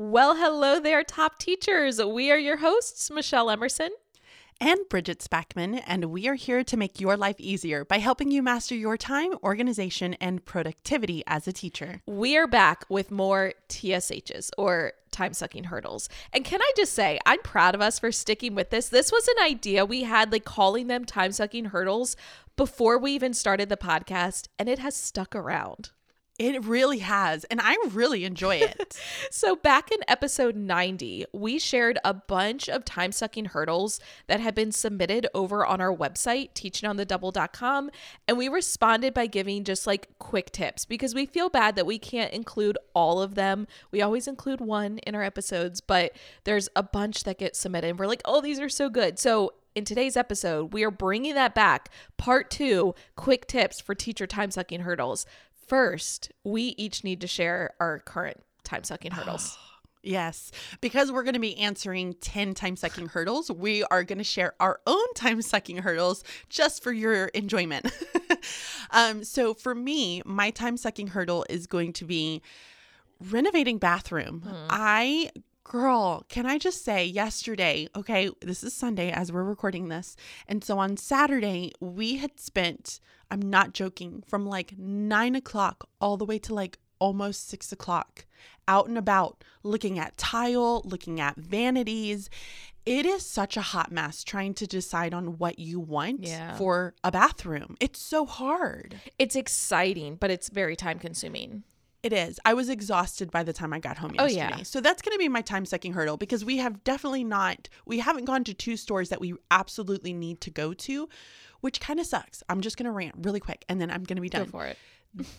Well, hello there, top teachers. We are your hosts, Michelle Emerson. And Bridget Spackman, and we are here to make your life easier by helping you master your time, organization, and productivity as a teacher. We are back with more TSHs or time sucking hurdles. And can I just say, I'm proud of us for sticking with this. This was an idea we had, like calling them time sucking hurdles before we even started the podcast, and it has stuck around. It really has, and I really enjoy it. so, back in episode 90, we shared a bunch of time sucking hurdles that had been submitted over on our website, teachingonthedouble.com. And we responded by giving just like quick tips because we feel bad that we can't include all of them. We always include one in our episodes, but there's a bunch that get submitted. And we're like, oh, these are so good. So, in today's episode, we are bringing that back. Part two quick tips for teacher time sucking hurdles. First, we each need to share our current time sucking hurdles. Yes, because we're going to be answering 10 time sucking hurdles, we are going to share our own time sucking hurdles just for your enjoyment. um, so, for me, my time sucking hurdle is going to be renovating bathroom. Hmm. I girl, can I just say yesterday, okay, this is Sunday as we're recording this. And so on Saturday, we had spent, I'm not joking, from like nine o'clock all the way to like almost six o'clock out and about looking at tile, looking at vanities. It is such a hot mess trying to decide on what you want yeah. for a bathroom. It's so hard. It's exciting, but it's very time consuming. It is. I was exhausted by the time I got home yesterday. Oh, yeah. So that's going to be my time sucking hurdle because we have definitely not, we haven't gone to two stores that we absolutely need to go to, which kind of sucks. I'm just going to rant really quick and then I'm going to be done. Go for it.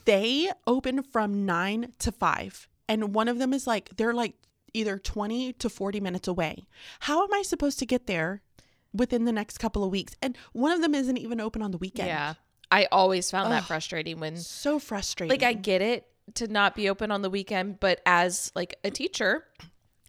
they open from nine to five. And one of them is like, they're like either 20 to 40 minutes away. How am I supposed to get there within the next couple of weeks? And one of them isn't even open on the weekend. Yeah. I always found Ugh, that frustrating when so frustrating. Like I get it to not be open on the weekend, but as like a teacher,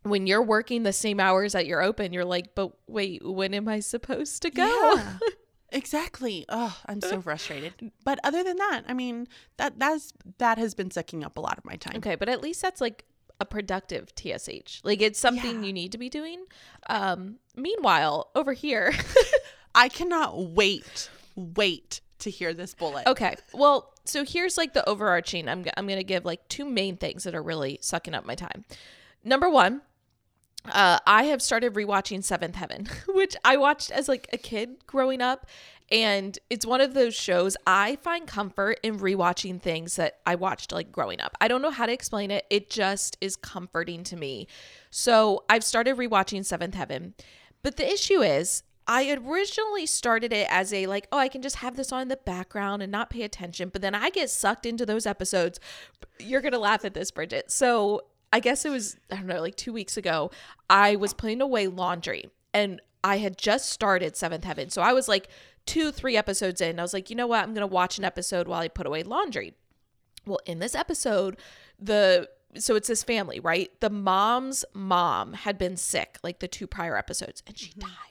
when you're working the same hours that you're open, you're like, but wait, when am I supposed to go? Yeah, exactly. Oh, I'm so frustrated. But other than that, I mean, that that's that has been sucking up a lot of my time. Okay, but at least that's like a productive TSH. Like it's something yeah. you need to be doing. Um, meanwhile, over here, I cannot wait, wait to hear this bullet. Okay. Well, so here's like the overarching. I'm I'm going to give like two main things that are really sucking up my time. Number 1, uh, I have started rewatching Seventh Heaven, which I watched as like a kid growing up. And it's one of those shows I find comfort in rewatching things that I watched like growing up. I don't know how to explain it. It just is comforting to me. So I've started rewatching Seventh Heaven. But the issue is, I originally started it as a like, oh, I can just have this on in the background and not pay attention. But then I get sucked into those episodes. You're going to laugh at this, Bridget. So I guess it was, I don't know, like two weeks ago, I was putting away laundry and I had just started Seventh Heaven. So I was like two, three episodes in. I was like, you know what? I'm going to watch an episode while I put away laundry. Well, in this episode, the so it's this family, right? The mom's mom had been sick like the two prior episodes and she mm-hmm. died.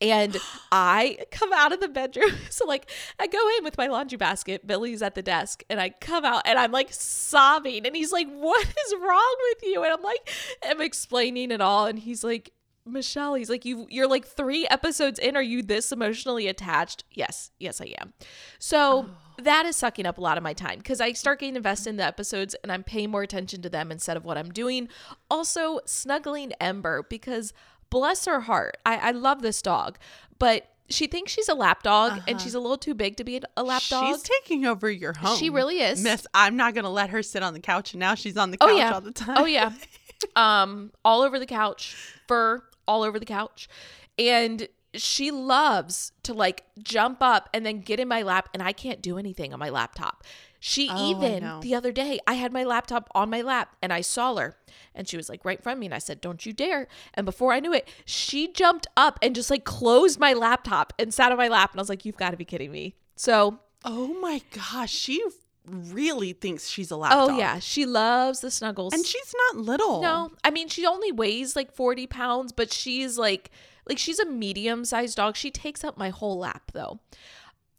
And I come out of the bedroom. So, like, I go in with my laundry basket. Billy's at the desk, and I come out and I'm like sobbing. And he's like, What is wrong with you? And I'm like, I'm explaining it all. And he's like, Michelle, he's like, you you're like three episodes in. Are you this emotionally attached? Yes, yes, I am. So oh. that is sucking up a lot of my time because I start getting invested in the episodes and I'm paying more attention to them instead of what I'm doing. Also, snuggling Ember because bless her heart. I, I love this dog, but she thinks she's a lap dog uh-huh. and she's a little too big to be a lap dog. She's taking over your home. She really is. Miss, I'm not going to let her sit on the couch and now she's on the oh, couch oh, yeah. all the time. Oh yeah. um all over the couch, fur all over the couch. And she loves to like jump up and then get in my lap and I can't do anything on my laptop. She oh, even the other day, I had my laptop on my lap and I saw her. And she was like right in front of me and I said, "Don't you dare." And before I knew it, she jumped up and just like closed my laptop and sat on my lap. And I was like, "You've got to be kidding me." So, oh my gosh, she really thinks she's a lap oh yeah. She loves the snuggles. And she's not little. No i mean she only weighs like 40 pounds but she's like like she's a medium sized dog. She takes up my whole lap though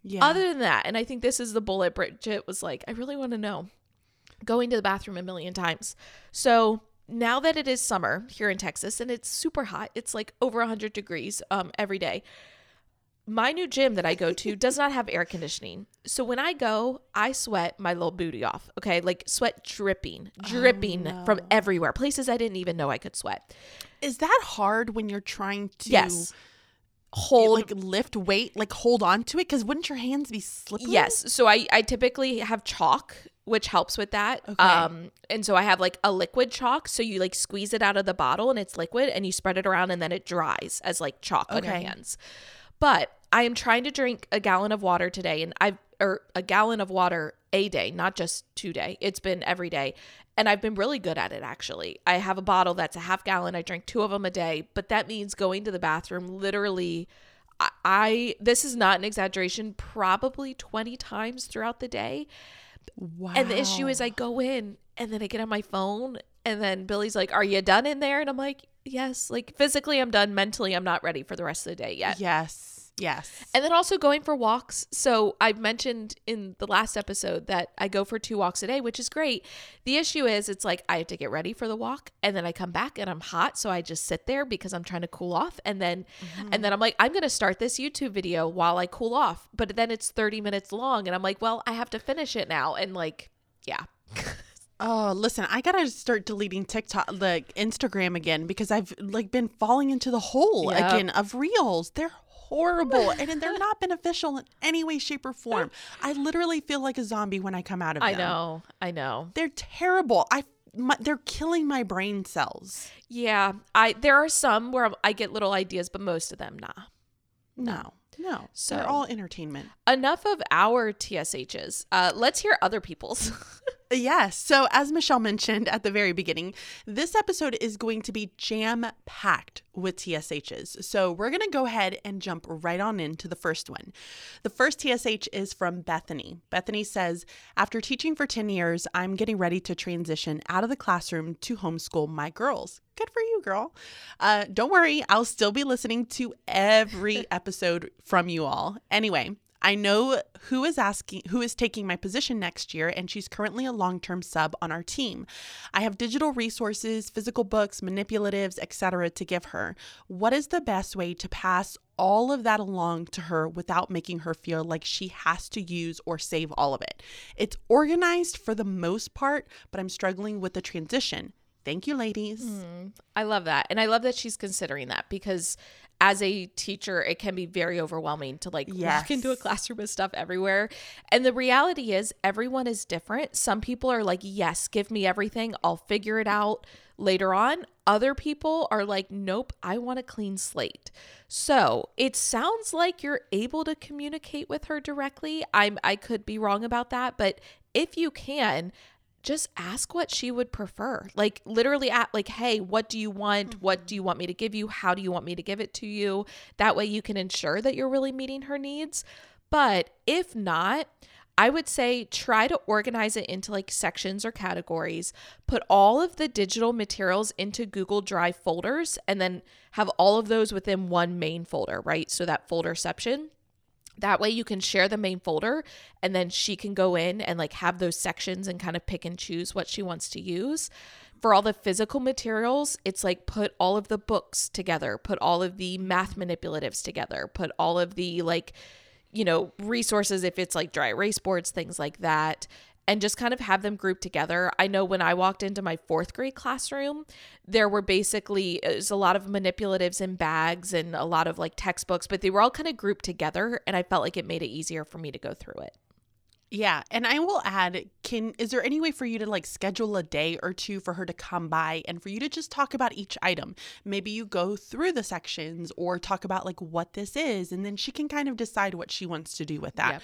yeah. Other than that, and I think this is the bullet Bridget was like, I really want to know. Going to the bathroom a million times. So now that it is summer here in Texas and it's super hot, it's like over 100 degrees um, every day. My new gym that I go to does not have air conditioning. So when I go, I sweat my little booty off. Okay. Like sweat dripping, dripping Oh, from everywhere, places I didn't even know I could sweat. Is that hard when you're trying to Yes. Hold like lift weight, like hold on to it? Because wouldn't your hands be slippery? Yes. So I, I typically have chalk, which helps with that. Okay. Um, and so I have like a liquid chalk. So you like squeeze it out of the bottle and it's liquid and you spread it around and then it dries as like chalk on your hands. But I am trying to drink a gallon of water today and I've, or a gallon of water a day, not just two day. It's been every day. And I've been really good at it actually. I have a bottle that's a half gallon. I drink two of them a day, but that means going to the bathroom literally I, this is not an exaggeration, probably 20 times throughout the day. Wow. And the issue is I go in and then I get on my phone and then Billy's like, "Are you done in there?" And I'm like, "Yes." Like physically I'm done, mentally I'm not ready for the rest of the day yet. Yes. Yes. And then also going for walks. So I've mentioned in the last episode that I go for two walks a day, which is great. The issue is it's like I have to get ready for the walk and then I come back and I'm hot, so I just sit there because I'm trying to cool off and then mm-hmm. and then I'm like I'm going to start this YouTube video while I cool off. But then it's 30 minutes long and I'm like, "Well, I have to finish it now." And like, yeah. Oh, listen, I gotta start deleting TikTok, like Instagram again, because I've like been falling into the hole Yep. again of reels. They're horrible and they're not beneficial in any way, shape, or form. I literally feel like a zombie when I come out of I them. I know. I know. They're terrible. I my, they're killing my brain cells. Yeah. I there are some where I get little ideas, but most of them nah. No, no. So- they're all entertainment. Enough of our TSHs. Uh, let's hear other people's. Yes. So, as Michelle mentioned at the very beginning, this episode is going to be jam packed with TSHs. So, we're going to go ahead and jump right on into the first one. The first TSH is from Bethany. Bethany says, After teaching for 10 years, I'm getting ready to transition out of the classroom to homeschool my girls. Good for you, girl. Uh, don't worry, I'll still be listening to every episode from you all. Anyway, I know who is asking who is taking my position next year and she's currently a long-term sub on our team. I have digital resources, physical books, manipulatives, etc. to give her. What is the best way to pass all of that along to her without making her feel like she has to use or save all of it? It's organized for the most part, but I'm struggling with the transition. Thank you, ladies. Hmm. I love that. And I love that she's considering that because as a teacher, it can be very overwhelming to like walk into a classroom with stuff everywhere. And the reality is, everyone is different. Some people are like, yes, give me everything, I'll figure it out later on. Other people are like, nope, I want a clean slate. So it sounds like you're able to communicate with her directly. I'm I could be wrong about that, but if you can, just ask what she would prefer. Like literally at like, hey, what do you want? What do mm-hmm. you want me to give you? How do you want me to give it to you? That way you can ensure that you're really meeting her needs. But if not, I would say try to organize it into like sections or categories. Put all of the digital materials into Google Drive folders and then have all of those within one main folder, right? So that folder section. That way you can share the main folder and then she can go in and like have those sections and kind of pick and choose what she wants to use. For all the physical materials, it's like put all of the books together, put all of the math manipulatives together, put all of the like, you know, resources if it's like dry erase boards, things like that, and just kind of have them grouped together. I know when I walked into my fourth grade classroom, there were basically it was a lot of manipulatives in bags and a lot of like textbooks, but they were all kind of grouped together, and I felt like it made it easier for me to go through it. Yeah, and I will add, can is there any way for you to like schedule a day or two for her to come by and for you to just talk about each item? Maybe you go through the sections or talk about like what this is and then she can kind of decide what she wants to do with that. Yep.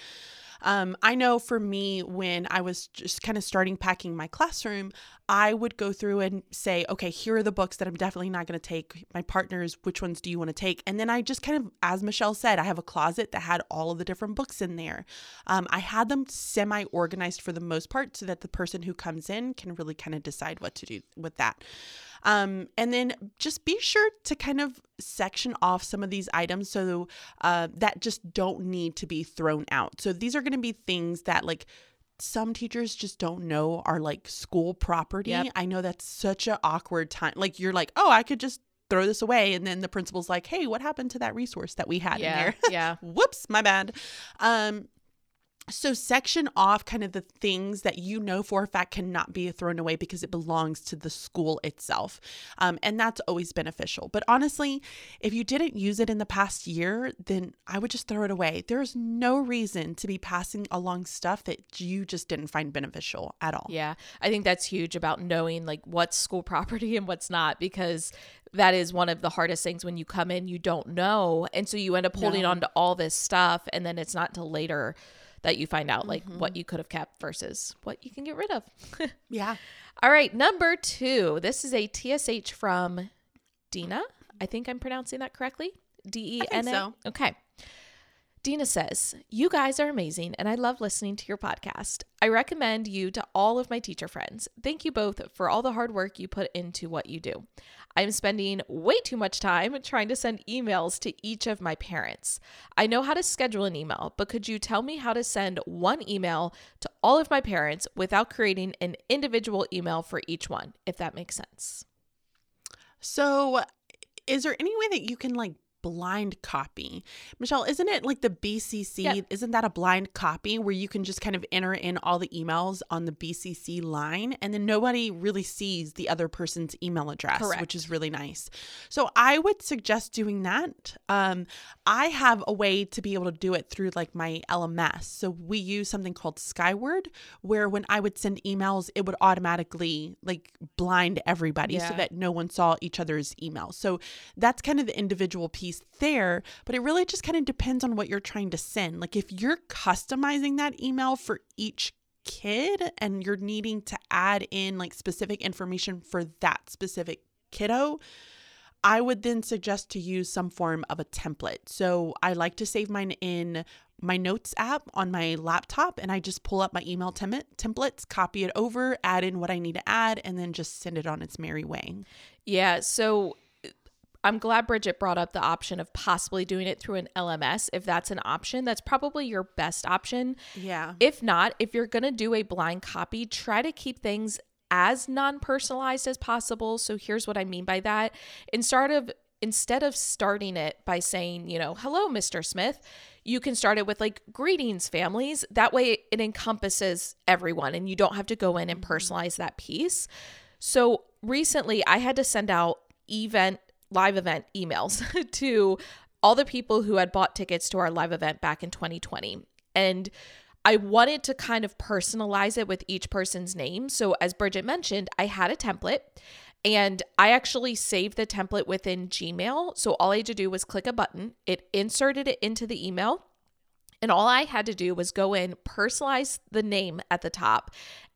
Um, I know for me, when I was just kind of starting packing my classroom, I would go through and say, okay, here are the books that I'm definitely not going to take. My partners, which ones do you want to take? And then I just kind of, as Michelle said, I have a closet that had all of the different books in there. Um, I had them semi organized for the most part so that the person who comes in can really kind of decide what to do with that. Um, and then just be sure to kind of section off some of these items so uh, that just don't need to be thrown out. So these are going to be things that like some teachers just don't know are like school property. Yep. I know that's such an awkward time. Like you're like, oh, I could just throw this away, and then the principal's like, hey, what happened to that resource that we had in Yeah. there? yeah. Whoops, my bad. Um, so section off kind of the things that you know for a fact cannot be thrown away because it belongs to the school itself. Um, and that's always beneficial. But honestly, if you didn't use it in the past year, then I would just throw it away. There's no reason to be passing along stuff that you just didn't find beneficial at all. Yeah. I think that's huge about knowing like what's school property and what's not because that is one of the hardest things when you come in, you don't know. And so you end up holding No. on to all this stuff. And then it's not until later that you find out like Mm-hmm. what you could have kept versus what you can get rid of. Yeah. All right. Number two. This is a TSH from Dina. I think I'm pronouncing that correctly. D E N A. so. Okay. Dina says, You guys are amazing, and I love listening to your podcast. I recommend you to all of my teacher friends. Thank you both for all the hard work you put into what you do. I'm spending way too much time trying to send emails to each of my parents. I know how to schedule an email, but could you tell me how to send one email to all of my parents without creating an individual email for each one, if that makes sense? So, is there any way that you can like blind copy? Michelle, isn't it like the BCC? Yeah. Isn't that a blind copy where you can just kind of enter in all the emails on the BCC line and then nobody really sees the other person's email address, Correct. which is really nice. So, I would suggest doing that. Um, I have a way to be able to do it through like my LMS. So, we use something called Skyward where when I would send emails, it would automatically like blind everybody so that no one saw each other's emails. So that's kind of the individual piece there, but it really just kind of depends on what you're trying to send. Like if you're customizing that email for each kid and you're needing to add in like specific information for that specific kiddo, I would then suggest to use some form of a template. So I like to save mine in my notes app on my laptop and I just pull up my email tem- templates, copy it over, add in what I need to add, and then just send it on its merry way. Yeah. So I'm glad Bridget brought up the option of possibly doing it through an LMS. If that's an option, that's probably your best option. Yeah. If not, if you're going to do a blind copy, try to keep things as non-personalized as possible. So here's what I mean by that. Instead of instead of starting it by saying, you know, hello Mr. Smith, you can start it with like greetings families. That way it encompasses everyone and you don't have to go in and mm-hmm. personalize that piece. So recently I had to send out event live event emails to all the people who had bought tickets to our live event back in 2020. And I wanted to kind of personalize it with each person's name. So, as Bridget mentioned, I had a template and I actually saved the template within Gmail. So, all I had to do was click a button, it inserted it into the email. And all I had to do was go in, personalize the name at the top.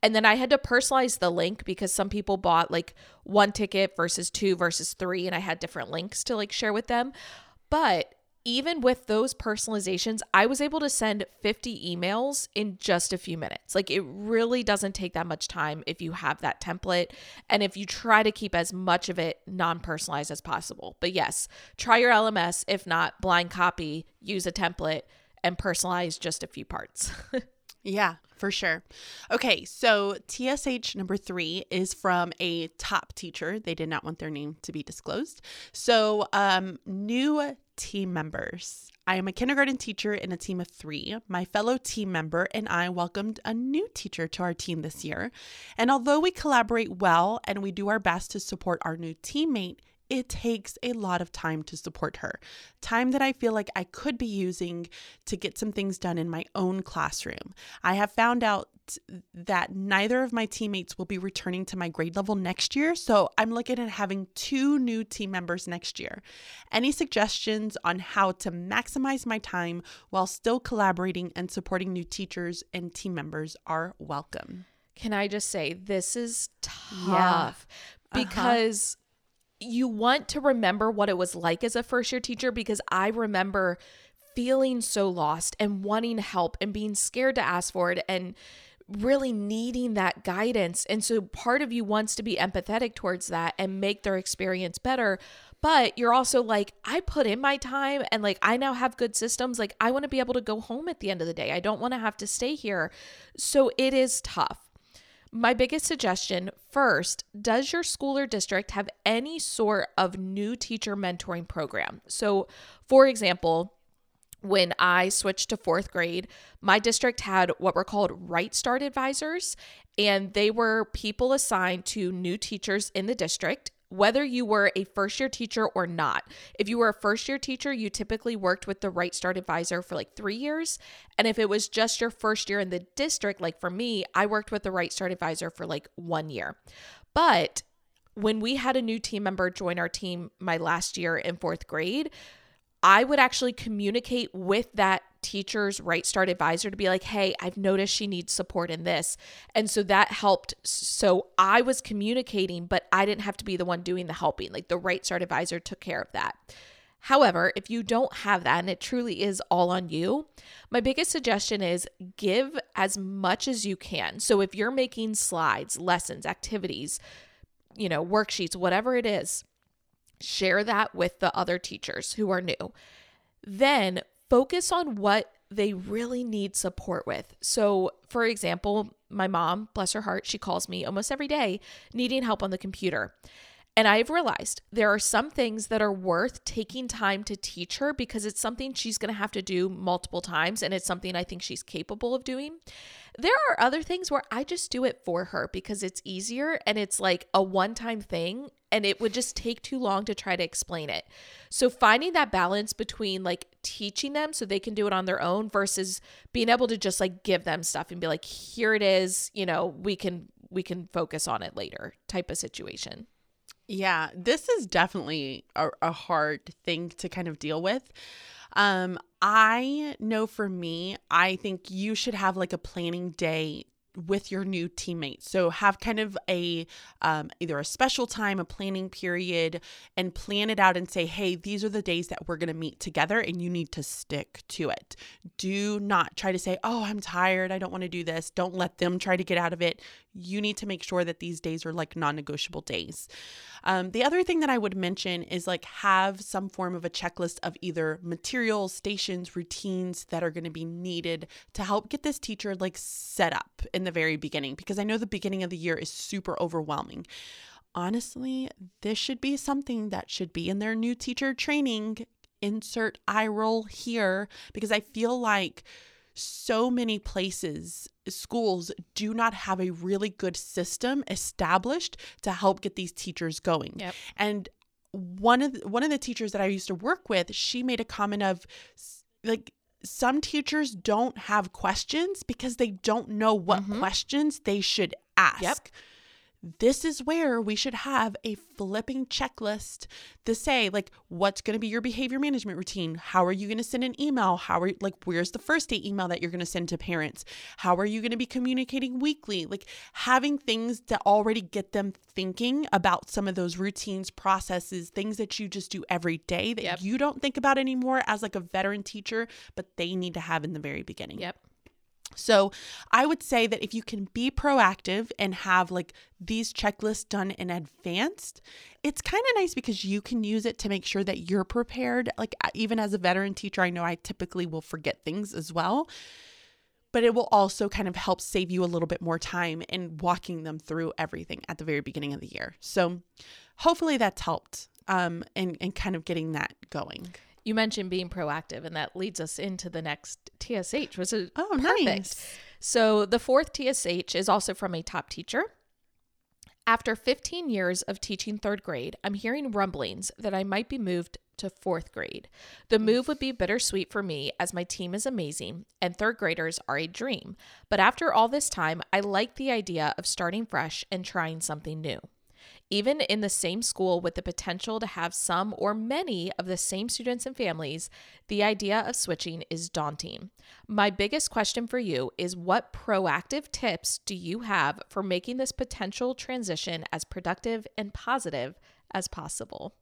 And then I had to personalize the link because some people bought like one ticket versus two versus three. And I had different links to like share with them. But even with those personalizations, I was able to send 50 emails in just a few minutes. Like it really doesn't take that much time if you have that template and if you try to keep as much of it non personalized as possible. But yes, try your LMS. If not, blind copy, use a template and personalize just a few parts. Yeah, for sure. Okay, so TSH number three is from a top teacher. They did not want their name to be disclosed. So, um, new team members. I am a kindergarten teacher in a team of three. My fellow team member and I welcomed a new teacher to our team this year. And although we collaborate well and we do our best to support our new teammate, it takes a lot of time to support her. Time that I feel like I could be using to get some things done in my own classroom. I have found out that neither of my teammates will be returning to my grade level next year, so I'm looking at having two new team members next year. Any suggestions on how to maximize my time while still collaborating and supporting new teachers and team members are welcome. Can I just say, this is tough Yeah. because you want to remember what it was like as a first year teacher because I remember feeling so lost and wanting help and being scared to ask for it and really needing that guidance. And so part of you wants to be empathetic towards that and make their experience better. But you're also like, I put in my time and like I now have good systems. Like I want to be able to go home at the end of the day. I don't want to have to stay here. So it is tough. My biggest suggestion first does your school or district have any sort of new teacher mentoring program? So, for example, when I switched to fourth grade, my district had what were called Right Start advisors, and they were people assigned to new teachers in the district. Whether you were a first year teacher or not. If you were a first year teacher, you typically worked with the Right Start advisor for like three years. And if it was just your first year in the district, like for me, I worked with the Right Start advisor for like one year. But when we had a new team member join our team my last year in fourth grade, I would actually communicate with that teacher's right start advisor to be like, hey, I've noticed she needs support in this. And so that helped. So I was communicating, but I didn't have to be the one doing the helping. Like the right start advisor took care of that. However, if you don't have that and it truly is all on you, my biggest suggestion is give as much as you can. So if you're making slides, lessons, activities, you know, worksheets, whatever it is, share that with the other teachers who are new. Then focus on what they really need support with. So, for example, my mom, bless her heart, she calls me almost every day needing help on the computer. And I've realized there are some things that are worth taking time to teach her because it's something she's going to have to do multiple times and it's something I think she's capable of doing. There are other things where I just do it for her because it's easier and it's like a one time thing and it would just take too long to try to explain it. So finding that balance between like teaching them so they can do it on their own versus being able to just like give them stuff and be like here it is, you know, we can we can focus on it later type of situation. Yeah, this is definitely a, a hard thing to kind of deal with. Um, I know for me, I think you should have like a planning day with your new teammates. So have kind of a um, either a special time, a planning period, and plan it out and say, hey, these are the days that we're going to meet together, and you need to stick to it. Do not try to say, oh, I'm tired, I don't want to do this. Don't let them try to get out of it. You need to make sure that these days are like non-negotiable days. Um, the other thing that I would mention is like have some form of a checklist of either materials, stations, routines that are going to be needed to help get this teacher like set up in the very beginning because I know the beginning of the year is super overwhelming. Honestly, this should be something that should be in their new teacher training. Insert eye roll here because I feel like so many places, schools do not have a really good system established to help get these teachers going. Yep. And one of the, one of the teachers that I used to work with, she made a comment of like some teachers don't have questions because they don't know what Mhm. questions they should ask. Yep. This is where we should have a flipping checklist to say, like, what's going to be your behavior management routine? How are you going to send an email? How are like, where's the first day email that you're going to send to parents? How are you going to be communicating weekly? Like, having things to already get them thinking about some of those routines, processes, things that you just do every day that Yep. you don't think about anymore as like a veteran teacher, but they need to have in the very beginning. Yep. So I would say that if you can be proactive and have like these checklists done in advance, it's kind of nice because you can use it to make sure that you're prepared. Like even as a veteran teacher, I know I typically will forget things as well. But it will also kind of help save you a little bit more time in walking them through everything at the very beginning of the year. So hopefully that's helped um, and, and kind of getting that going. You mentioned being proactive, and that leads us into the next TSH, which is Oh, perfect. nice. So the fourth TSH is also from a top teacher. After 15 years of teaching third grade, I'm hearing rumblings that I might be moved to fourth grade. The move would be bittersweet for me as my team is amazing and third graders are a dream. But after all this time, I like the idea of starting fresh and trying something new. Even in the same school with the potential to have some or many of the same students and families, the idea of switching is daunting. My biggest question for you is what proactive tips do you have for making this potential transition as productive and positive as possible?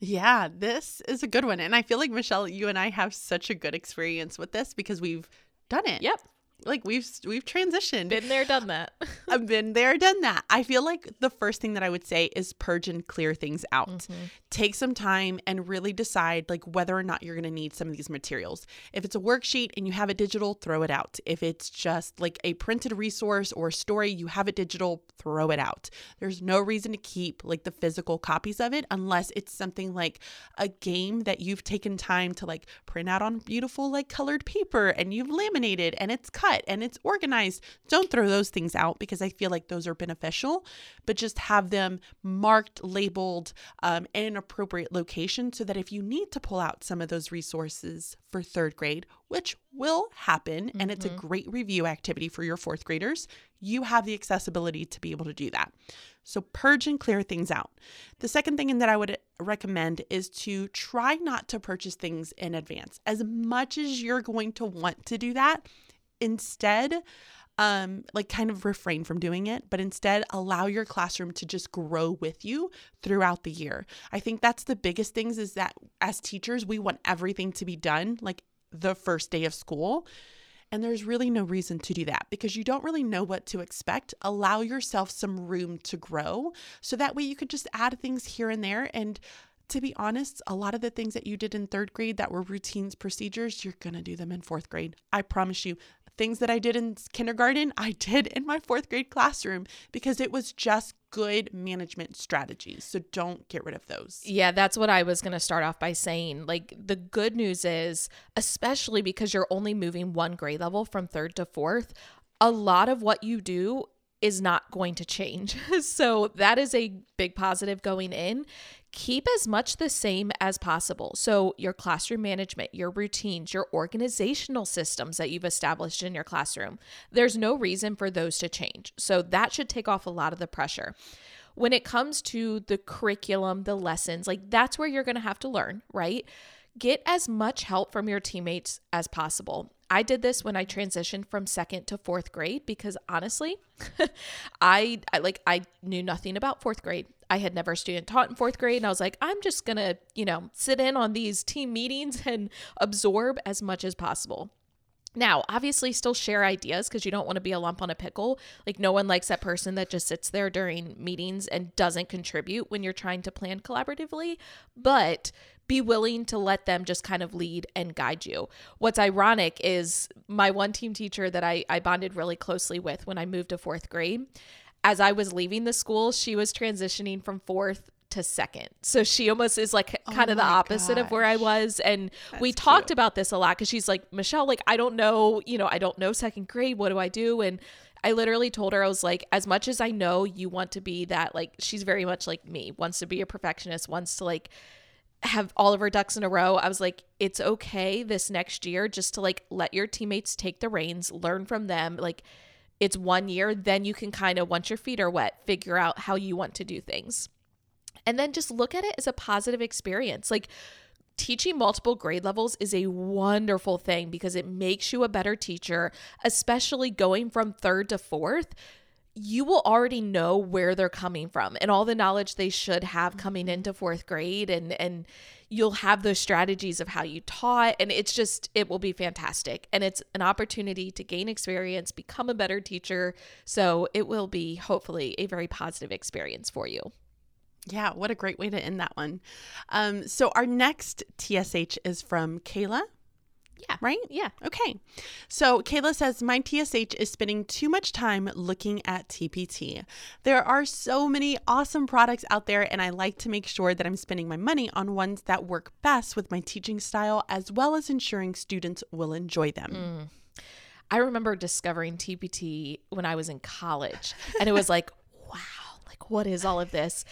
Yeah, this is a good one. And I feel like, Michelle, you and I have such a good experience with this because we've done it. Yep. Like we've we've transitioned. Been there, done that. I've been there, done that. I feel like the first thing that I would say is purge and clear things out. Mm-hmm. Take some time and really decide like whether or not you're going to need some of these materials. If it's a worksheet and you have it digital, throw it out. If it's just like a printed resource or story, you have it digital, throw it out. There's no reason to keep like the physical copies of it unless it's something like a game that you've taken time to like print out on beautiful like colored paper and you've laminated and it's cut and it's organized. Don't throw those things out because I feel like those are beneficial, but just have them marked, labeled, um, in an appropriate location so that if you need to pull out some of those resources for third grade, which will happen, and it's a great review activity for your fourth graders, you have the accessibility to be able to do that. So purge and clear things out. The second thing that I would recommend is to try not to purchase things in advance. As much as you're going to want to do that, instead, um, like kind of refrain from doing it, but instead allow your classroom to just grow with you throughout the year. I think that's the biggest things is that as teachers, we want everything to be done like the first day of school. And there's really no reason to do that because you don't really know what to expect. Allow yourself some room to grow so that way you could just add things here and there. And to be honest, a lot of the things that you did in third grade that were routines, procedures, you're going to do them in fourth grade. I promise you. Things that I did in kindergarten, I did in my fourth grade classroom because it was just good management strategies. So don't get rid of those. Yeah, that's what I was going to start off by saying. Like, the good news is, especially because you're only moving one grade level from third to fourth, a lot of what you do is not going to change. so that is a big positive going in. Keep as much the same as possible. So, your classroom management, your routines, your organizational systems that you've established in your classroom, there's no reason for those to change. So, that should take off a lot of the pressure. When it comes to the curriculum, the lessons, like that's where you're going to have to learn, right? Get as much help from your teammates as possible. I did this when I transitioned from second to fourth grade because honestly, I, I like I knew nothing about fourth grade. I had never student taught in fourth grade, and I was like, I'm just gonna, you know, sit in on these team meetings and absorb as much as possible. Now, obviously, still share ideas because you don't want to be a lump on a pickle. Like, no one likes that person that just sits there during meetings and doesn't contribute when you're trying to plan collaboratively. But be willing to let them just kind of lead and guide you. What's ironic is my one team teacher that I, I bonded really closely with when I moved to fourth grade. As I was leaving the school, she was transitioning from fourth to second. So she almost is like kind Oh of the opposite of where I was. And we talked cute. about this a lot because she's like, Michelle, like, I don't know, you know, I don't know second grade. What do I do? And I literally told her, I was like, as much as I know you want to be that, like, she's very much like me, wants to be a perfectionist, wants to like have all of our ducks in a row. I was like, it's okay this next year just to like let your teammates take the reins, learn from them. Like, it's one year, then you can kind of, once your feet are wet, figure out how you want to do things. And then just look at it as a positive experience. Like, teaching multiple grade levels is a wonderful thing because it makes you a better teacher, especially going from third to fourth. You will already know where they're coming from and all the knowledge they should have coming into fourth grade and and you'll have those strategies of how you taught and it's just it will be fantastic and it's an opportunity to gain experience become a better teacher so it will be hopefully a very positive experience for you Yeah, what a great way to end that one. Um, so our next TSH is from Kayla. Yeah. Right? yeah Okay. So Kayla says, My TSH is spending too much time looking at TPT. There are so many awesome products out there, and I like to make sure that I'm spending my money on ones that work best with my teaching style, as well as ensuring students will enjoy them. Mm. I remember discovering TPT when I was in college, and it was like, wow, like what is all of this?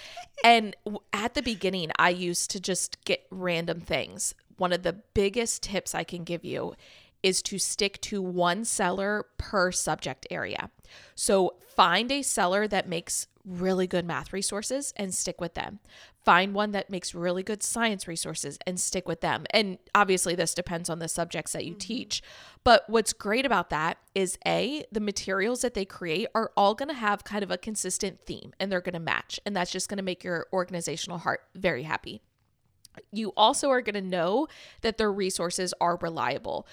And at the beginning, I used to just get random things. One of the biggest tips I can give you is to stick to one seller per subject area. So find a seller that makes really good math resources and stick with them. Find one that makes really good science resources and stick with them. And obviously, this depends on the subjects that you mm-hmm. teach. But what's great about that is A, the materials that they create are all going to have kind of a consistent theme and they're going to match. And that's just going to make your organizational heart very happy you also are going to know that their resources are reliable.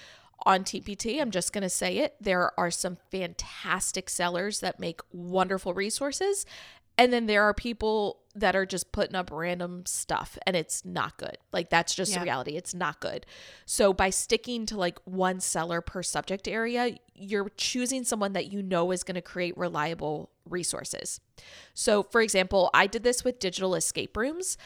on TPT. I'm just going to say it. There are some fantastic sellers that make wonderful resources. And then there are people that are just putting up random stuff and it's not good. Like that's just Yeah. the reality. It's not good. So by sticking to like one seller per subject area, you're choosing someone that you know is going to create reliable resources. So for example, I did this with digital escape rooms.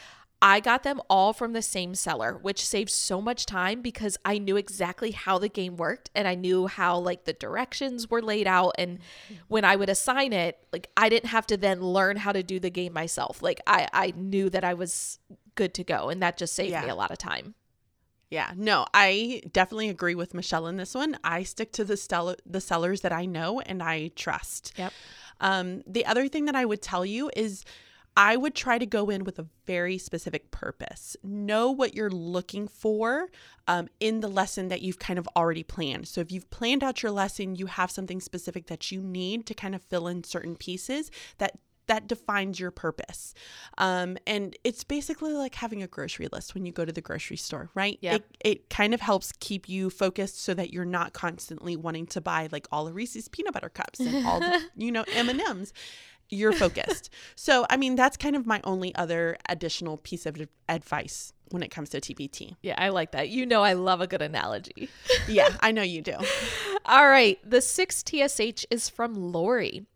I got them all from the same seller, which saved so much time because I knew exactly how the game worked and I knew how like the directions were laid out and when I would assign it, like I didn't have to then learn how to do the game myself. Like I I knew that I was good to go and that just saved me a lot of time. Yeah, no, I definitely agree with Michelle in this one. I stick to the sell- the sellers that I know and I trust. Yep. Um, the other thing that I would tell you is I would try to go in with a very specific purpose. Know what you're looking for um, in the lesson that you've kind of already planned. So if you've planned out your lesson, you have something specific that you need to kind of fill in certain pieces that that defines your purpose. Um, and it's basically like having a grocery list when you go to the grocery store, right? Yep. It, it kind of helps keep you focused so that you're not constantly wanting to buy like all the Reese's peanut butter cups and all the, you know, M&Ms. You're focused. so, I mean, that's kind of my only other additional piece of advice when it comes to TPT. Yeah, I like that. You know I love a good analogy. Yeah, I know you do. All right. The sixth TSH is from Lori.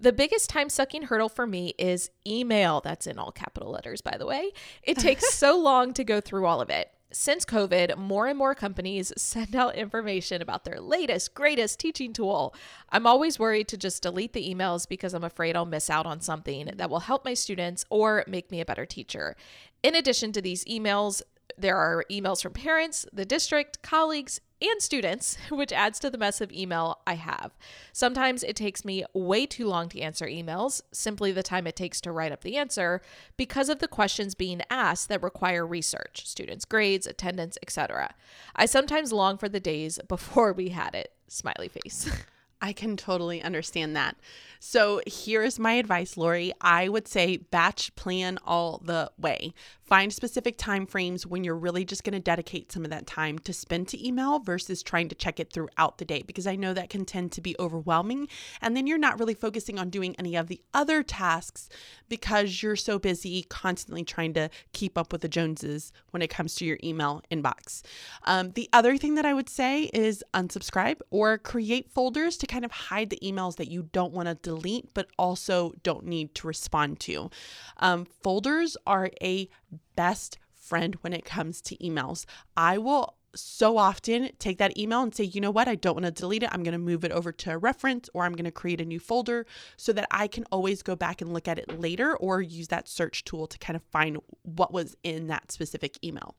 The biggest time sucking hurdle for me is email. That's in all capital letters, by the way. It takes so long to go through all of it. Since COVID, more and more companies send out information about their latest, greatest teaching tool. I'm always worried to just delete the emails because I'm afraid I'll miss out on something that will help my students or make me a better teacher. In addition to these emails, there are emails from parents, the district, colleagues, and students, which adds to the mess of email I have. Sometimes it takes me way too long to answer emails, simply the time it takes to write up the answer, because of the questions being asked that require research, students' grades, attendance, etc. I sometimes long for the days before we had it. Smiley face. I can totally understand that. So here's my advice, Lori. I would say batch plan all the way. Find specific time frames when you're really just going to dedicate some of that time to spend to email versus trying to check it throughout the day because I know that can tend to be overwhelming and then you're not really focusing on doing any of the other tasks because you're so busy constantly trying to keep up with the Joneses when it comes to your email inbox. Um, the other thing that I would say is unsubscribe or create folders to kind of hide the emails that you don't want to delete but also don't need to respond to. Um, folders are a best friend when it comes to emails. I will so often take that email and say, you know what, I don't want to delete it. I'm going to move it over to a reference or I'm going to create a new folder so that I can always go back and look at it later or use that search tool to kind of find what was in that specific email.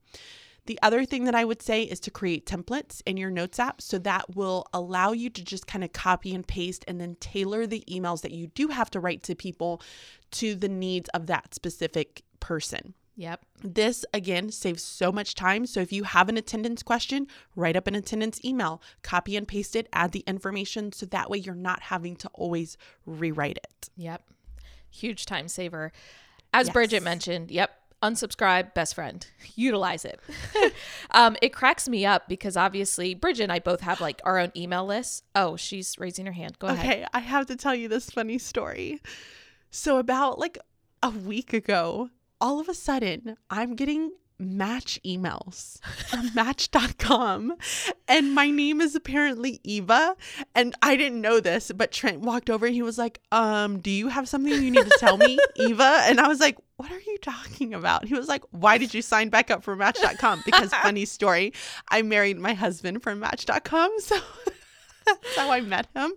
The other thing that I would say is to create templates in your notes app so that will allow you to just kind of copy and paste and then tailor the emails that you do have to write to people to the needs of that specific person. Yep. This again saves so much time. So if you have an attendance question, write up an attendance email, copy and paste it, add the information so that way you're not having to always rewrite it. Yep. Huge time saver. As Yes. Bridget mentioned, yep. Unsubscribe, best friend. Utilize it. um, it cracks me up because obviously Bridget and I both have like our own email lists. Oh, she's raising her hand. Go ahead. Okay, I have to tell you this funny story. So, about like a week ago, all of a sudden, I'm getting match emails from match.com and my name is apparently Eva. And I didn't know this but Trent walked over and he was like um do you have something you need to tell me Eva? And I was like what are you talking about? He was like why did you sign back up for match.com because funny story I married my husband from match.com so that's how I met him.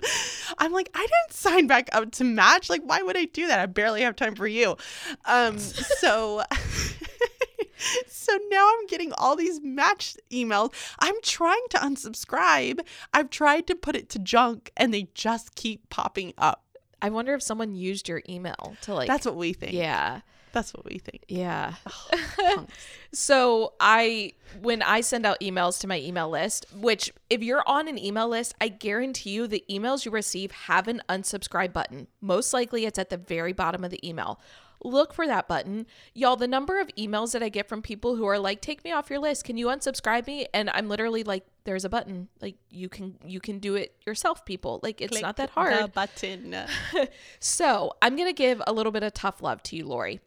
I'm like, I didn't sign back up to match. Like, why would I do that? I barely have time for you. Um, so so now I'm getting all these match emails. I'm trying to unsubscribe. I've tried to put it to junk and they just keep popping up. I wonder if someone used your email to like. That's what we think. yeah. That's what we think. Yeah. Punks. So I when I send out emails to my email list, which if you're on an email list, I guarantee you the emails you receive have an unsubscribe button. Most likely it's at the very bottom of the email. look for that button. Y'all, the number of emails that I get from people who are like, "Take me off your list. Can you unsubscribe me?" And I'm literally like, "There's a button. Like you can you can do it yourself, people. Like it's Click not that hard." The button. So, I'm going to give a little bit of tough love to you, Lori.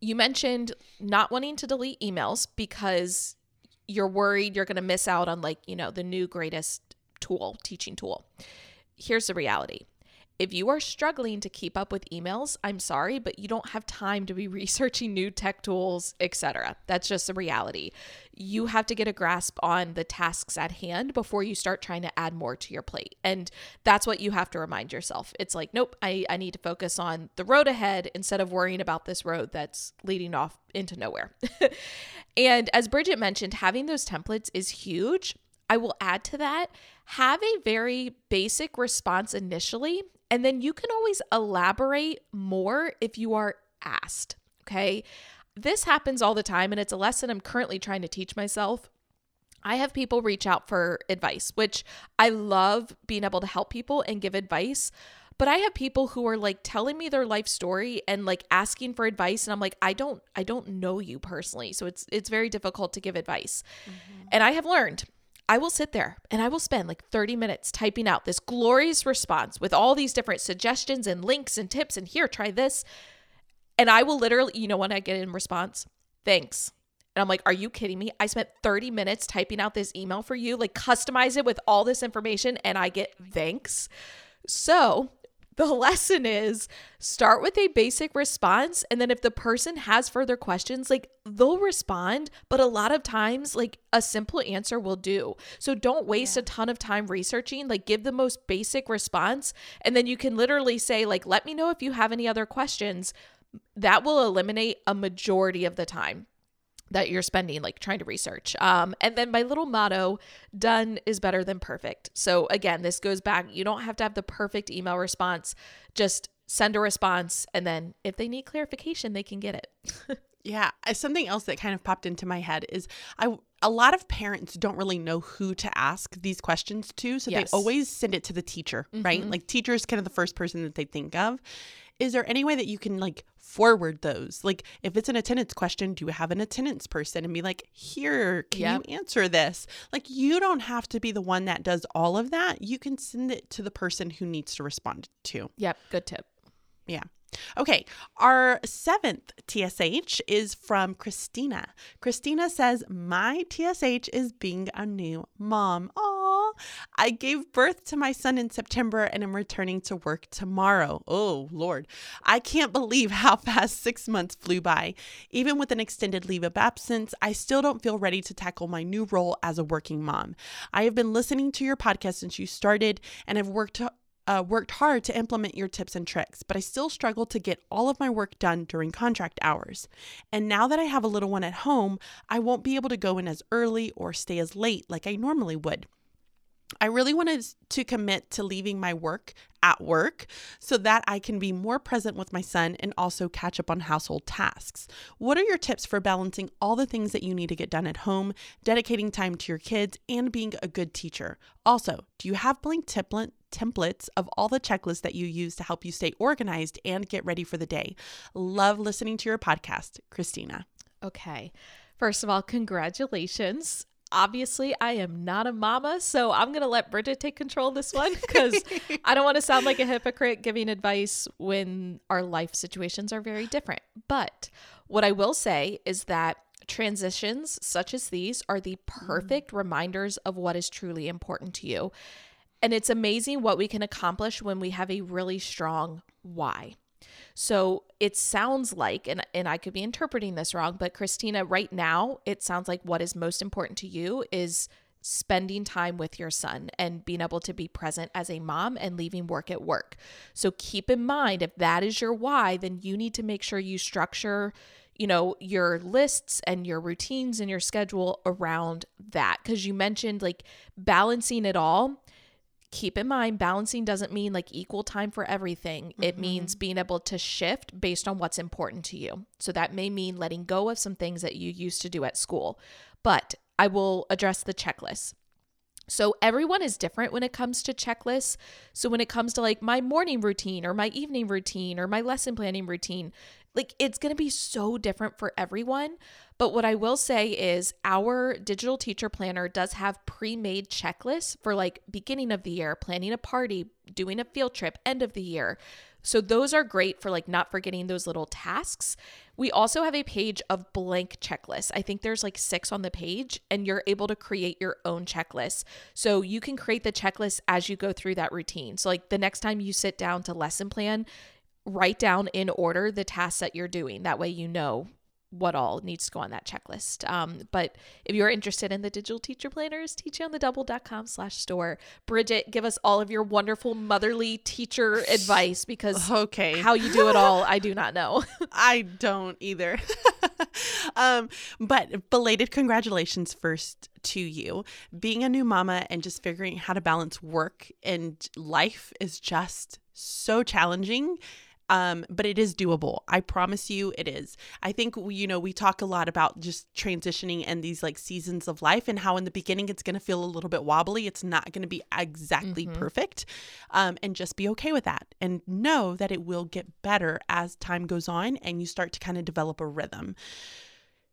You mentioned not wanting to delete emails because you're worried you're going to miss out on, like, you know, the new greatest tool, teaching tool. Here's the reality if you are struggling to keep up with emails, I'm sorry, but you don't have time to be researching new tech tools, etc. That's just the reality. You have to get a grasp on the tasks at hand before you start trying to add more to your plate. And that's what you have to remind yourself. It's like, nope, I, I need to focus on the road ahead instead of worrying about this road that's leading off into nowhere. and as Bridget mentioned, having those templates is huge. I will add to that have a very basic response initially and then you can always elaborate more if you are asked. Okay. This happens all the time, and it's a lesson I'm currently trying to teach myself. I have people reach out for advice, which I love being able to help people and give advice. But I have people who are like telling me their life story and like asking for advice and I'm like I don't I don't know you personally. So it's it's very difficult to give advice. Mm-hmm. And I have learned I will sit there and I will spend like 30 minutes typing out this glorious response with all these different suggestions and links and tips and here, try this. And I will literally, you know, when I get in response, thanks. And I'm like, are you kidding me? I spent 30 minutes typing out this email for you, like customize it with all this information, and I get thanks. So the lesson is start with a basic response and then if the person has further questions like they'll respond but a lot of times like a simple answer will do. So don't waste yeah. a ton of time researching like give the most basic response and then you can literally say like let me know if you have any other questions. That will eliminate a majority of the time that you're spending like trying to research. Um, and then my little motto done is better than perfect. So again, this goes back, you don't have to have the perfect email response, just send a response. And then if they need clarification, they can get it. yeah. Something else that kind of popped into my head is I, a lot of parents don't really know who to ask these questions to. So yes. they always send it to the teacher, mm-hmm. right? Like teacher is kind of the first person that they think of is there any way that you can like forward those? Like if it's an attendance question, do you have an attendance person and be like, here, can yep. you answer this? Like you don't have to be the one that does all of that. You can send it to the person who needs to respond to. Yep, good tip. Yeah. Okay, our seventh TSH is from Christina. Christina says, My TSH is being a new mom. Oh, I gave birth to my son in September and am returning to work tomorrow. Oh, Lord. I can't believe how fast six months flew by. Even with an extended leave of absence, I still don't feel ready to tackle my new role as a working mom. I have been listening to your podcast since you started and have worked uh, worked hard to implement your tips and tricks, but I still struggle to get all of my work done during contract hours. And now that I have a little one at home, I won't be able to go in as early or stay as late like I normally would. I really wanted to commit to leaving my work at work so that I can be more present with my son and also catch up on household tasks. What are your tips for balancing all the things that you need to get done at home, dedicating time to your kids, and being a good teacher? Also, do you have blank template? templates of all the checklists that you use to help you stay organized and get ready for the day. Love listening to your podcast, Christina. Okay. First of all, congratulations obviously I am not a mama, so I'm going to let Bridget take control of this one because I don't want to sound like a hypocrite giving advice when our life situations are very different. But what I will say is that transitions such as these are the mm-hmm. perfect reminders of what is truly important to you. And it's amazing what we can accomplish when we have a really strong why. So it sounds like, and, and I could be interpreting this wrong, but Christina, right now, it sounds like what is most important to you is spending time with your son and being able to be present as a mom and leaving work at work. So keep in mind if that is your why, then you need to make sure you structure you know your lists and your routines and your schedule around that because you mentioned like balancing it all keep in mind balancing doesn't mean like equal time for everything. Mm-hmm. It means being able to shift based on what's important to you. So that may mean letting go of some things that you used to do at school. But I will address the checklist. So everyone is different when it comes to checklists. So when it comes to like my morning routine or my evening routine or my lesson planning routine, like it's going to be so different for everyone. But what I will say is our digital teacher planner does have pre-made checklists for like beginning of the year, planning a party, doing a field trip, end of the year. So those are great for like not forgetting those little tasks. We also have a page of blank checklists. I think there's like 6 on the page and you're able to create your own checklist. So you can create the checklist as you go through that routine. So like the next time you sit down to lesson plan, write down in order the tasks that you're doing. That way you know what all needs to go on that checklist. Um, but if you're interested in the digital teacher planners, teachonthedouble.com slash store. Bridget, give us all of your wonderful motherly teacher advice because okay. how you do it all, I do not know. I don't either. um, but belated congratulations first to you. Being a new mama and just figuring how to balance work and life is just so challenging um, but it is doable. I promise you it is. I think, we, you know, we talk a lot about just transitioning and these like seasons of life and how in the beginning it's going to feel a little bit wobbly. It's not going to be exactly mm-hmm. perfect. Um, and just be okay with that and know that it will get better as time goes on and you start to kind of develop a rhythm.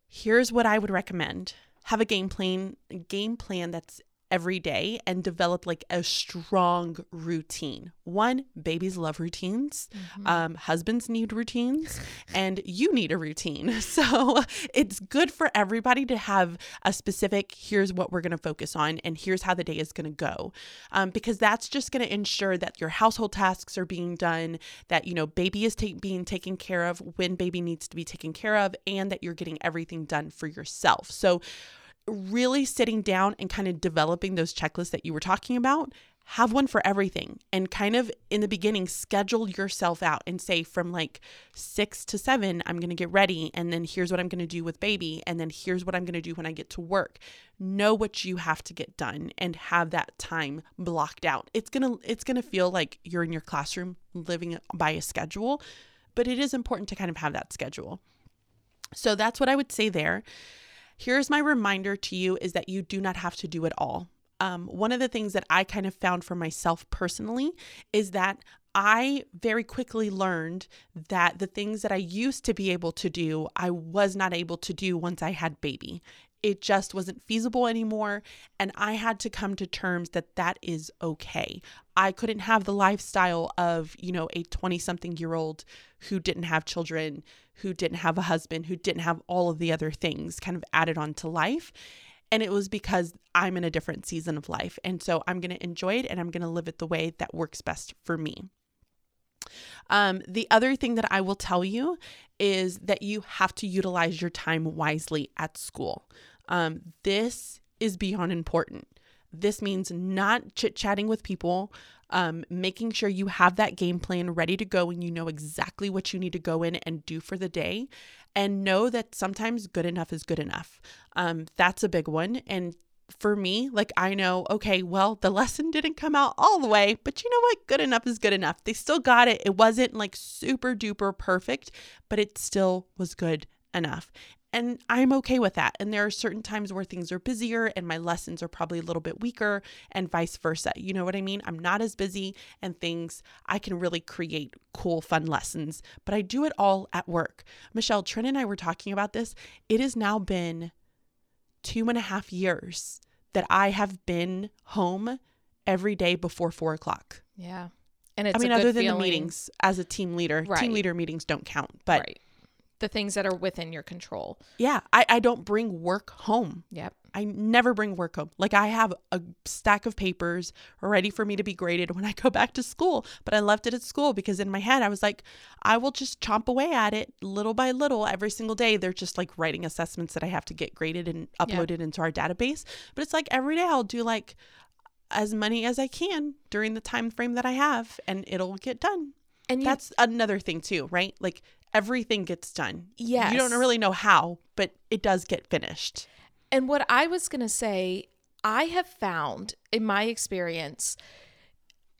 Here's what I would recommend have a game plan game plan that's every day and develop like a strong routine. One, babies love routines, mm-hmm. um, husbands need routines, and you need a routine. So it's good for everybody to have a specific here's what we're going to focus on, and here's how the day is going to go. Um, because that's just going to ensure that your household tasks are being done, that, you know, baby is ta- being taken care of when baby needs to be taken care of, and that you're getting everything done for yourself. So, really sitting down and kind of developing those checklists that you were talking about, have one for everything and kind of in the beginning schedule yourself out and say from like 6 to 7 I'm going to get ready and then here's what I'm going to do with baby and then here's what I'm going to do when I get to work. Know what you have to get done and have that time blocked out. It's going to it's going to feel like you're in your classroom living by a schedule, but it is important to kind of have that schedule. So that's what I would say there. Here's my reminder to you is that you do not have to do it all. Um, one of the things that I kind of found for myself personally is that I very quickly learned that the things that I used to be able to do, I was not able to do once I had baby. It just wasn't feasible anymore. And I had to come to terms that that is okay. I couldn't have the lifestyle of, you know, a 20 something year old who didn't have children, who didn't have a husband, who didn't have all of the other things kind of added on to life. And it was because I'm in a different season of life. And so I'm going to enjoy it and I'm going to live it the way that works best for me. Um, the other thing that I will tell you is that you have to utilize your time wisely at school. Um, this is beyond important. This means not chit chatting with people, um, making sure you have that game plan ready to go and you know exactly what you need to go in and do for the day. And know that sometimes good enough is good enough. Um, that's a big one. And for me, like I know, okay, well, the lesson didn't come out all the way, but you know what? Good enough is good enough. They still got it. It wasn't like super duper perfect, but it still was good enough. And I'm okay with that. And there are certain times where things are busier and my lessons are probably a little bit weaker, and vice versa. You know what I mean? I'm not as busy and things, I can really create cool, fun lessons, but I do it all at work. Michelle, Trent and I were talking about this. It has now been two and a half years that I have been home every day before four o'clock. Yeah. And it's I mean, other than feeling. the meetings as a team leader, right. team leader meetings don't count, but right the things that are within your control. Yeah, I, I don't bring work home. Yep. I never bring work home. Like I have a stack of papers ready for me to be graded when I go back to school, but I left it at school because in my head I was like, I will just chomp away at it little by little every single day. They're just like writing assessments that I have to get graded and uploaded into our database. But it's like every day I'll do like as many as I can during the time frame that I have and it'll get done. And you, that's another thing too, right? Like everything gets done. Yes. You don't really know how, but it does get finished. And what I was going to say, I have found in my experience,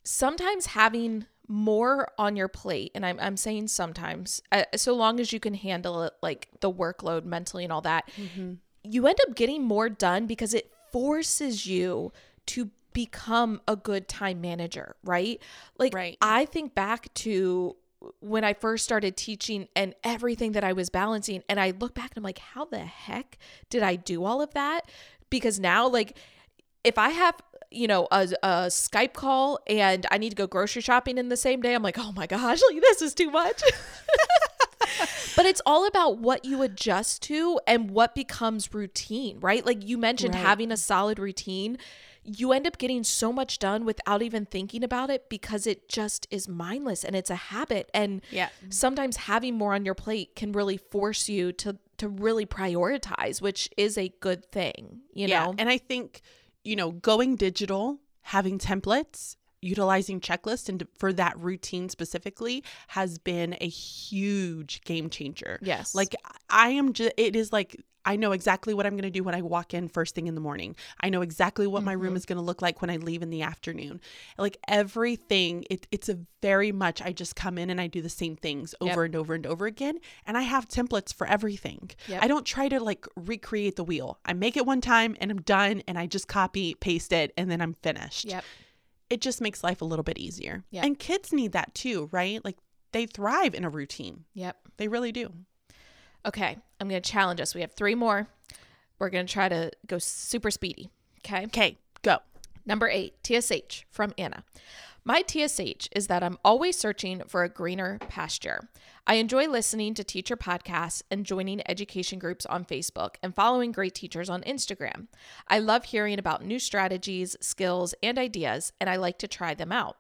sometimes having more on your plate, and I'm, I'm saying sometimes, uh, so long as you can handle it, like the workload mentally and all that, mm-hmm. you end up getting more done because it forces you to become a good time manager, right? Like, right. I think back to when I first started teaching and everything that I was balancing. And I look back and I'm like, how the heck did I do all of that? Because now, like, if I have, you know, a, a Skype call and I need to go grocery shopping in the same day, I'm like, oh my gosh, like, this is too much. but it's all about what you adjust to and what becomes routine, right? Like you mentioned, Right. having a solid routine you end up getting so much done without even thinking about it because it just is mindless and it's a habit. And Yeah. sometimes having more on your plate can really force you to to really prioritize which is a good thing you know? And I think, you know, going digital, having templates, utilizing checklists and for that routine specifically has been a huge game changer. yes Like I am just it is like I know exactly what I'm going to do when I walk in first thing in the morning. I know exactly what my Mm-hmm. room is going to look like when I leave in the afternoon. Like everything, it, it's a very much I just come in and I do the same things Yep. over and over and over again. And I have templates for everything. Yep. I don't try to like recreate the wheel. I make it one time and I'm done and I just copy, paste it, and then I'm finished. yep It just makes life a little bit easier. Yep. And kids need that too, right? Like they thrive in a routine. yep They really do. okay i'm gonna challenge us we have three more we're gonna try to go super speedy okay Okay, go. Number eight, TSH from Anna. My TSH is that I'm always searching for a greener pasture. I enjoy listening to teacher podcasts and joining education groups on Facebook and following great teachers on Instagram. I love hearing about new strategies, skills, and ideas, and I like to try them out.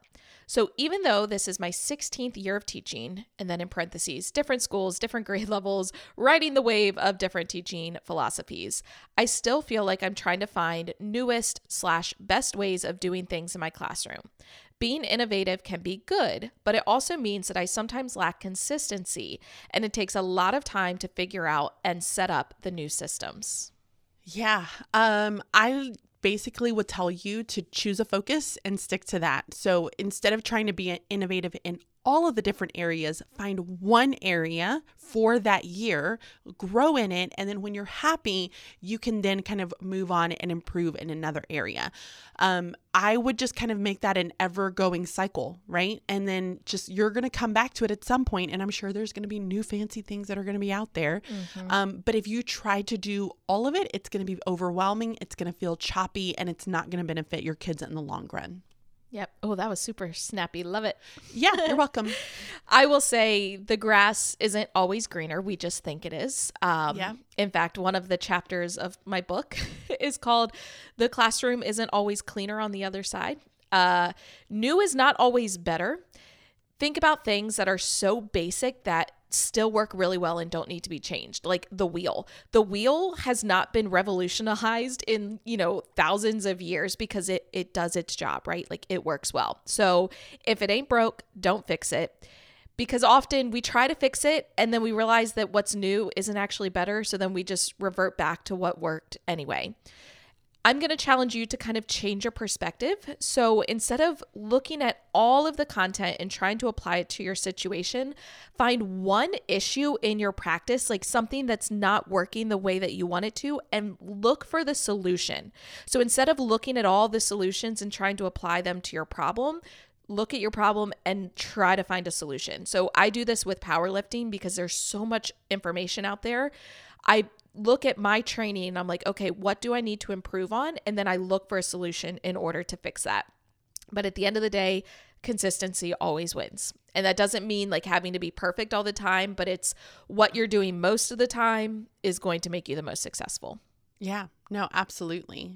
So, even though this is my 16th year of teaching, and then in parentheses, different schools, different grade levels, riding the wave of different teaching philosophies, I still feel like I'm trying to find newest slash best ways of doing things in my classroom. Being innovative can be good, but it also means that I sometimes lack consistency, and it takes a lot of time to figure out and set up the new systems. Yeah. Um, I basically would tell you to choose a focus and stick to that. So instead of trying to be innovative in all of the different areas, find one area for that year, grow in it, and then when you're happy, you can then kind of move on and improve in another area. Um, I would just kind of make that an ever going cycle, right? And then just you're going to come back to it at some point, and I'm sure there's going to be new fancy things that are going to be out there. Um, but if you try to do all of it, it's going to be overwhelming, it's going to feel choppy, and it's not going to benefit your kids in the long run. Yep. Oh, that was super snappy. Love it. Yeah, you're welcome. I will say the grass isn't always greener. We just think it is. Um, Yeah. In fact, one of the chapters of my book is called The Classroom Isn't Always Cleaner on the Other Side. Uh, new is not always better. Think about things that are so basic that still work really well and don't need to be changed like the wheel. The wheel has not been revolutionized in you know thousands of years because it it does its job right? Like it works well. So if it ain't broke don't fix it. Because often we try to fix it and then we realize that what's new isn't actually better so then we just revert back to what worked anyway I'm going to challenge you to kind of change your perspective. So instead of looking at all of the content and trying to apply it to your situation, find one issue in your practice, like something that's not working the way that you want it to, and look for the solution. So instead of looking at all the solutions and trying to apply them to your problem, look at your problem and try to find a solution. So I do this with powerlifting because there's so much information out there. I look at my training and I'm like, okay, what do I need to improve on? And then I look for a solution in order to fix that. But at the end of the day, consistency always wins. And that doesn't mean like having to be perfect all the time, but it's what you're doing most of the time is going to make you the most successful. Yeah, no, absolutely.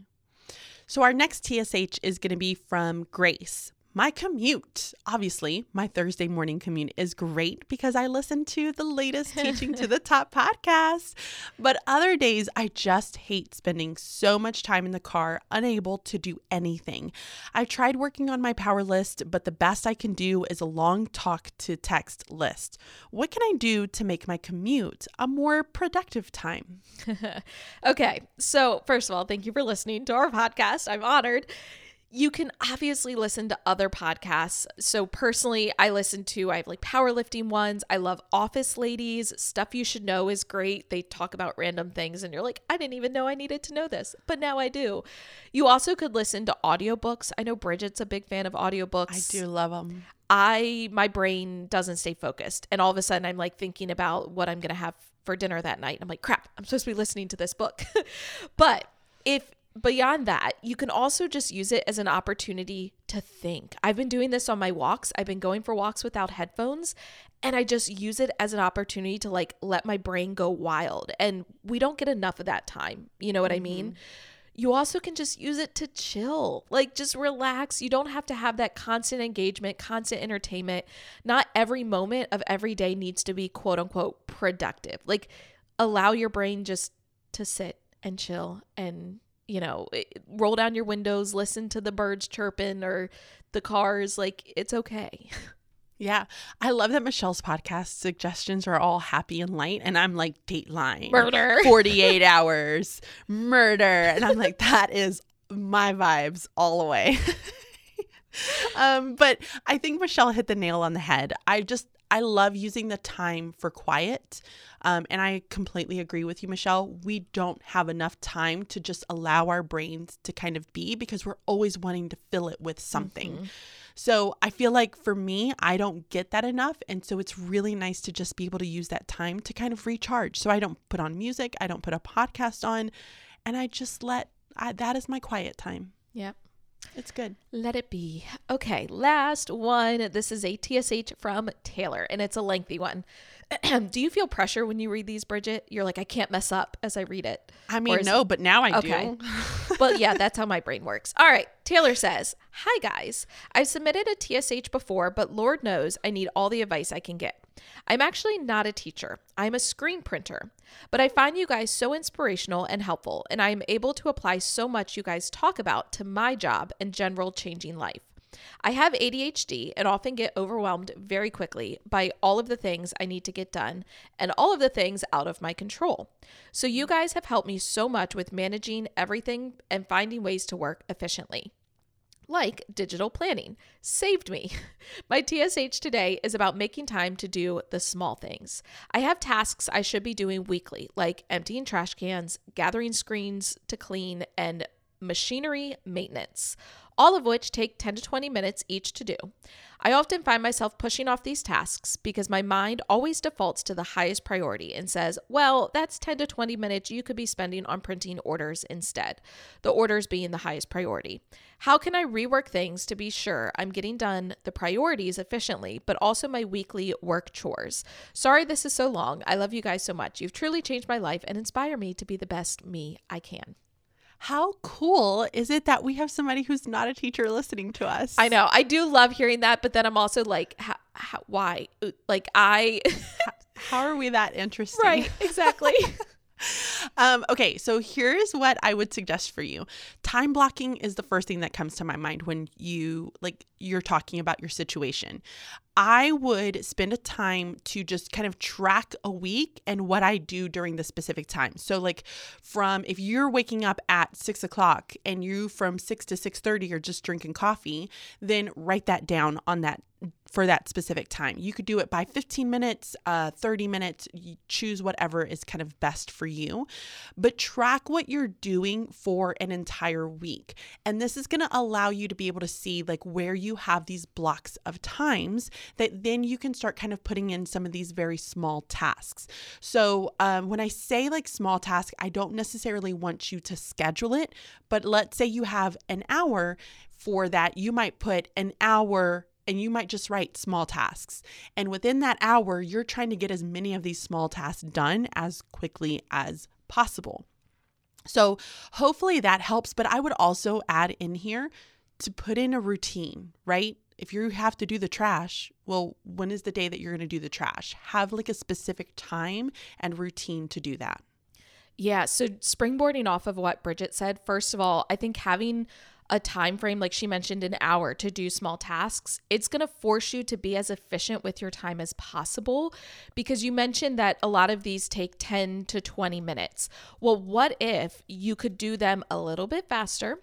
So, our next TSH is going to be from Grace. My commute, obviously, my Thursday morning commute is great because I listen to the latest Teaching to the Top podcast. But other days, I just hate spending so much time in the car, unable to do anything. I've tried working on my power list, but the best I can do is a long talk to text list. What can I do to make my commute a more productive time? okay. So, first of all, thank you for listening to our podcast. I'm honored. You can obviously listen to other podcasts. So personally, I listen to I have like powerlifting ones. I love Office Ladies. Stuff you should know is great. They talk about random things and you're like, I didn't even know I needed to know this, but now I do. You also could listen to audiobooks. I know Bridget's a big fan of audiobooks. I do love them. I my brain doesn't stay focused and all of a sudden I'm like thinking about what I'm going to have for dinner that night. I'm like, crap, I'm supposed to be listening to this book. but if beyond that, you can also just use it as an opportunity to think. I've been doing this on my walks. I've been going for walks without headphones and I just use it as an opportunity to like let my brain go wild. And we don't get enough of that time. You know what mm-hmm. I mean? You also can just use it to chill, like just relax. You don't have to have that constant engagement, constant entertainment. Not every moment of every day needs to be quote unquote productive. Like allow your brain just to sit and chill and you know, roll down your windows, listen to the birds chirping or the cars. Like, it's okay. Yeah. I love that Michelle's podcast suggestions are all happy and light. And I'm like, Dateline, murder, 48 hours, murder. And I'm like, that is my vibes all the way. um, but I think Michelle hit the nail on the head. I just, I love using the time for quiet. Um, and I completely agree with you, Michelle. We don't have enough time to just allow our brains to kind of be because we're always wanting to fill it with something. Mm-hmm. So I feel like for me, I don't get that enough. And so it's really nice to just be able to use that time to kind of recharge. So I don't put on music, I don't put a podcast on, and I just let I, that is my quiet time. Yep. It's good. Let it be. Okay, last one. This is a TSH from Taylor, and it's a lengthy one. do you feel pressure when you read these, Bridget? You're like, I can't mess up as I read it. I mean, no, but now I okay. do. well, yeah, that's how my brain works. All right. Taylor says, Hi, guys. I've submitted a TSH before, but Lord knows I need all the advice I can get. I'm actually not a teacher, I'm a screen printer. But I find you guys so inspirational and helpful, and I am able to apply so much you guys talk about to my job and general changing life. I have ADHD and often get overwhelmed very quickly by all of the things I need to get done and all of the things out of my control. So, you guys have helped me so much with managing everything and finding ways to work efficiently. Like digital planning, saved me. My TSH today is about making time to do the small things. I have tasks I should be doing weekly, like emptying trash cans, gathering screens to clean, and machinery maintenance all of which take 10 to 20 minutes each to do. I often find myself pushing off these tasks because my mind always defaults to the highest priority and says, well, that's 10 to 20 minutes you could be spending on printing orders instead, the orders being the highest priority. How can I rework things to be sure I'm getting done the priorities efficiently, but also my weekly work chores? Sorry this is so long. I love you guys so much. You've truly changed my life and inspire me to be the best me I can how cool is it that we have somebody who's not a teacher listening to us? I know. I do love hearing that, but then I'm also like, how, how, why? Like, I. how are we that interesting? Right, exactly. um, okay, so here's what I would suggest for you. Time blocking is the first thing that comes to my mind when you like you're talking about your situation. I would spend a time to just kind of track a week and what I do during the specific time. So, like, from if you're waking up at six o'clock and you from six to six thirty are just drinking coffee, then write that down on that for that specific time. You could do it by 15 minutes, uh, 30 minutes, you choose whatever is kind of best for you, but track what you're doing for an entire week. And this is going to allow you to be able to see like where you have these blocks of times that then you can start kind of putting in some of these very small tasks. So um, when I say like small task, I don't necessarily want you to schedule it, but let's say you have an hour for that, you might put an hour and you might just write small tasks. And within that hour, you're trying to get as many of these small tasks done as quickly as possible. So, hopefully that helps. But I would also add in here to put in a routine, right? If you have to do the trash, well, when is the day that you're going to do the trash? Have like a specific time and routine to do that. Yeah. So, springboarding off of what Bridget said, first of all, I think having a time frame like she mentioned an hour to do small tasks it's going to force you to be as efficient with your time as possible because you mentioned that a lot of these take 10 to 20 minutes well what if you could do them a little bit faster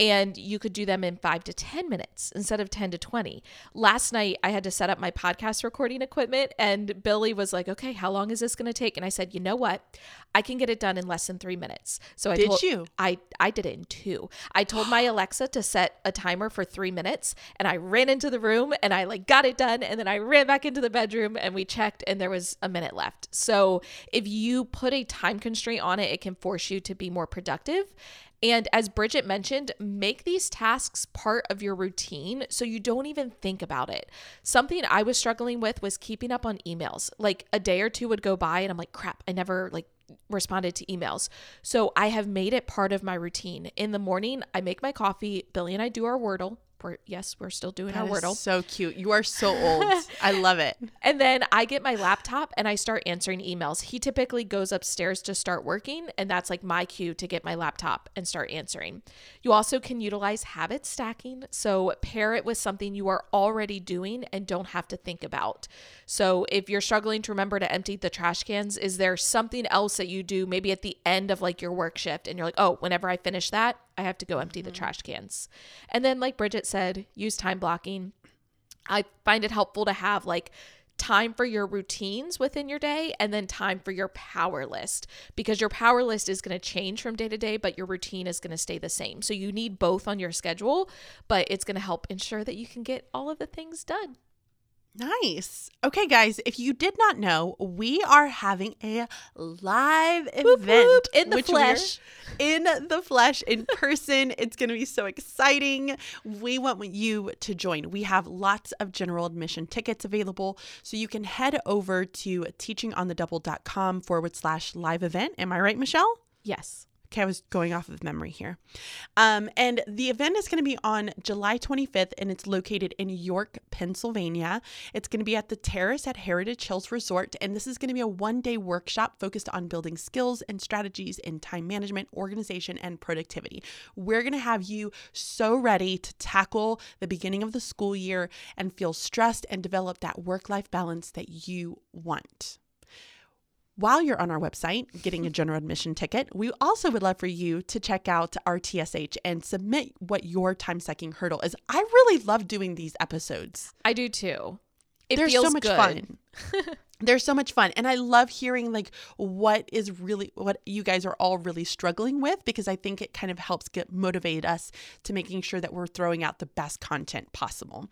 and you could do them in five to 10 minutes instead of 10 to 20. Last night, I had to set up my podcast recording equipment, and Billy was like, Okay, how long is this going to take? And I said, You know what? I can get it done in less than three minutes. So I Did told, you? I, I did it in two. I told my Alexa to set a timer for three minutes, and I ran into the room and I like got it done, and then I ran back into the bedroom and we checked, and there was a minute left. So if you put a time constraint on it, it can force you to be more productive. And as Bridget mentioned, make these tasks part of your routine so you don't even think about it. Something I was struggling with was keeping up on emails. Like a day or two would go by and I'm like, crap, I never like responded to emails. So I have made it part of my routine. In the morning, I make my coffee. Billy and I do our Wordle. We're, yes, we're still doing That our Wordle. so cute. You are so old. I love it. And then I get my laptop and I start answering emails. He typically goes upstairs to start working, and that's like my cue to get my laptop and start answering. You also can utilize habit stacking. So pair it with something you are already doing and don't have to think about. So if you're struggling to remember to empty the trash cans, is there something else that you do maybe at the end of like your work shift and you're like, oh, whenever I finish that, I have to go empty the mm. trash cans. And then, like Bridget said, use time blocking. I find it helpful to have like time for your routines within your day and then time for your power list because your power list is going to change from day to day, but your routine is going to stay the same. So you need both on your schedule, but it's going to help ensure that you can get all of the things done. Nice. Okay, guys, if you did not know, we are having a live event whoop, in the flesh. In the flesh, in person. it's going to be so exciting. We want you to join. We have lots of general admission tickets available. So you can head over to teachingonthedouble.com forward slash live event. Am I right, Michelle? Yes. Okay, I was going off of memory here. Um, and the event is going to be on July 25th, and it's located in York, Pennsylvania. It's going to be at the Terrace at Heritage Hills Resort, and this is going to be a one day workshop focused on building skills and strategies in time management, organization, and productivity. We're going to have you so ready to tackle the beginning of the school year and feel stressed and develop that work life balance that you want. While you're on our website getting a general admission ticket, we also would love for you to check out our TSH and submit what your time sucking hurdle is. I really love doing these episodes. I do too. It They're feels so much good. fun. They're so much fun. And I love hearing like what is really what you guys are all really struggling with because I think it kind of helps get motivate us to making sure that we're throwing out the best content possible.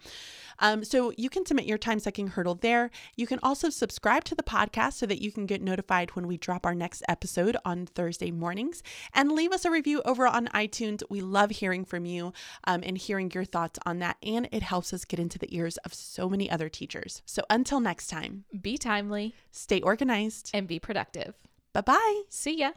Um, so you can submit your time sucking hurdle there. You can also subscribe to the podcast so that you can get notified when we drop our next episode on Thursday mornings and leave us a review over on iTunes. We love hearing from you um, and hearing your thoughts on that. And it helps us get into the ears of so many other teachers. So until next time, Be timely stay organized. and be productive. Bye bye. See ya.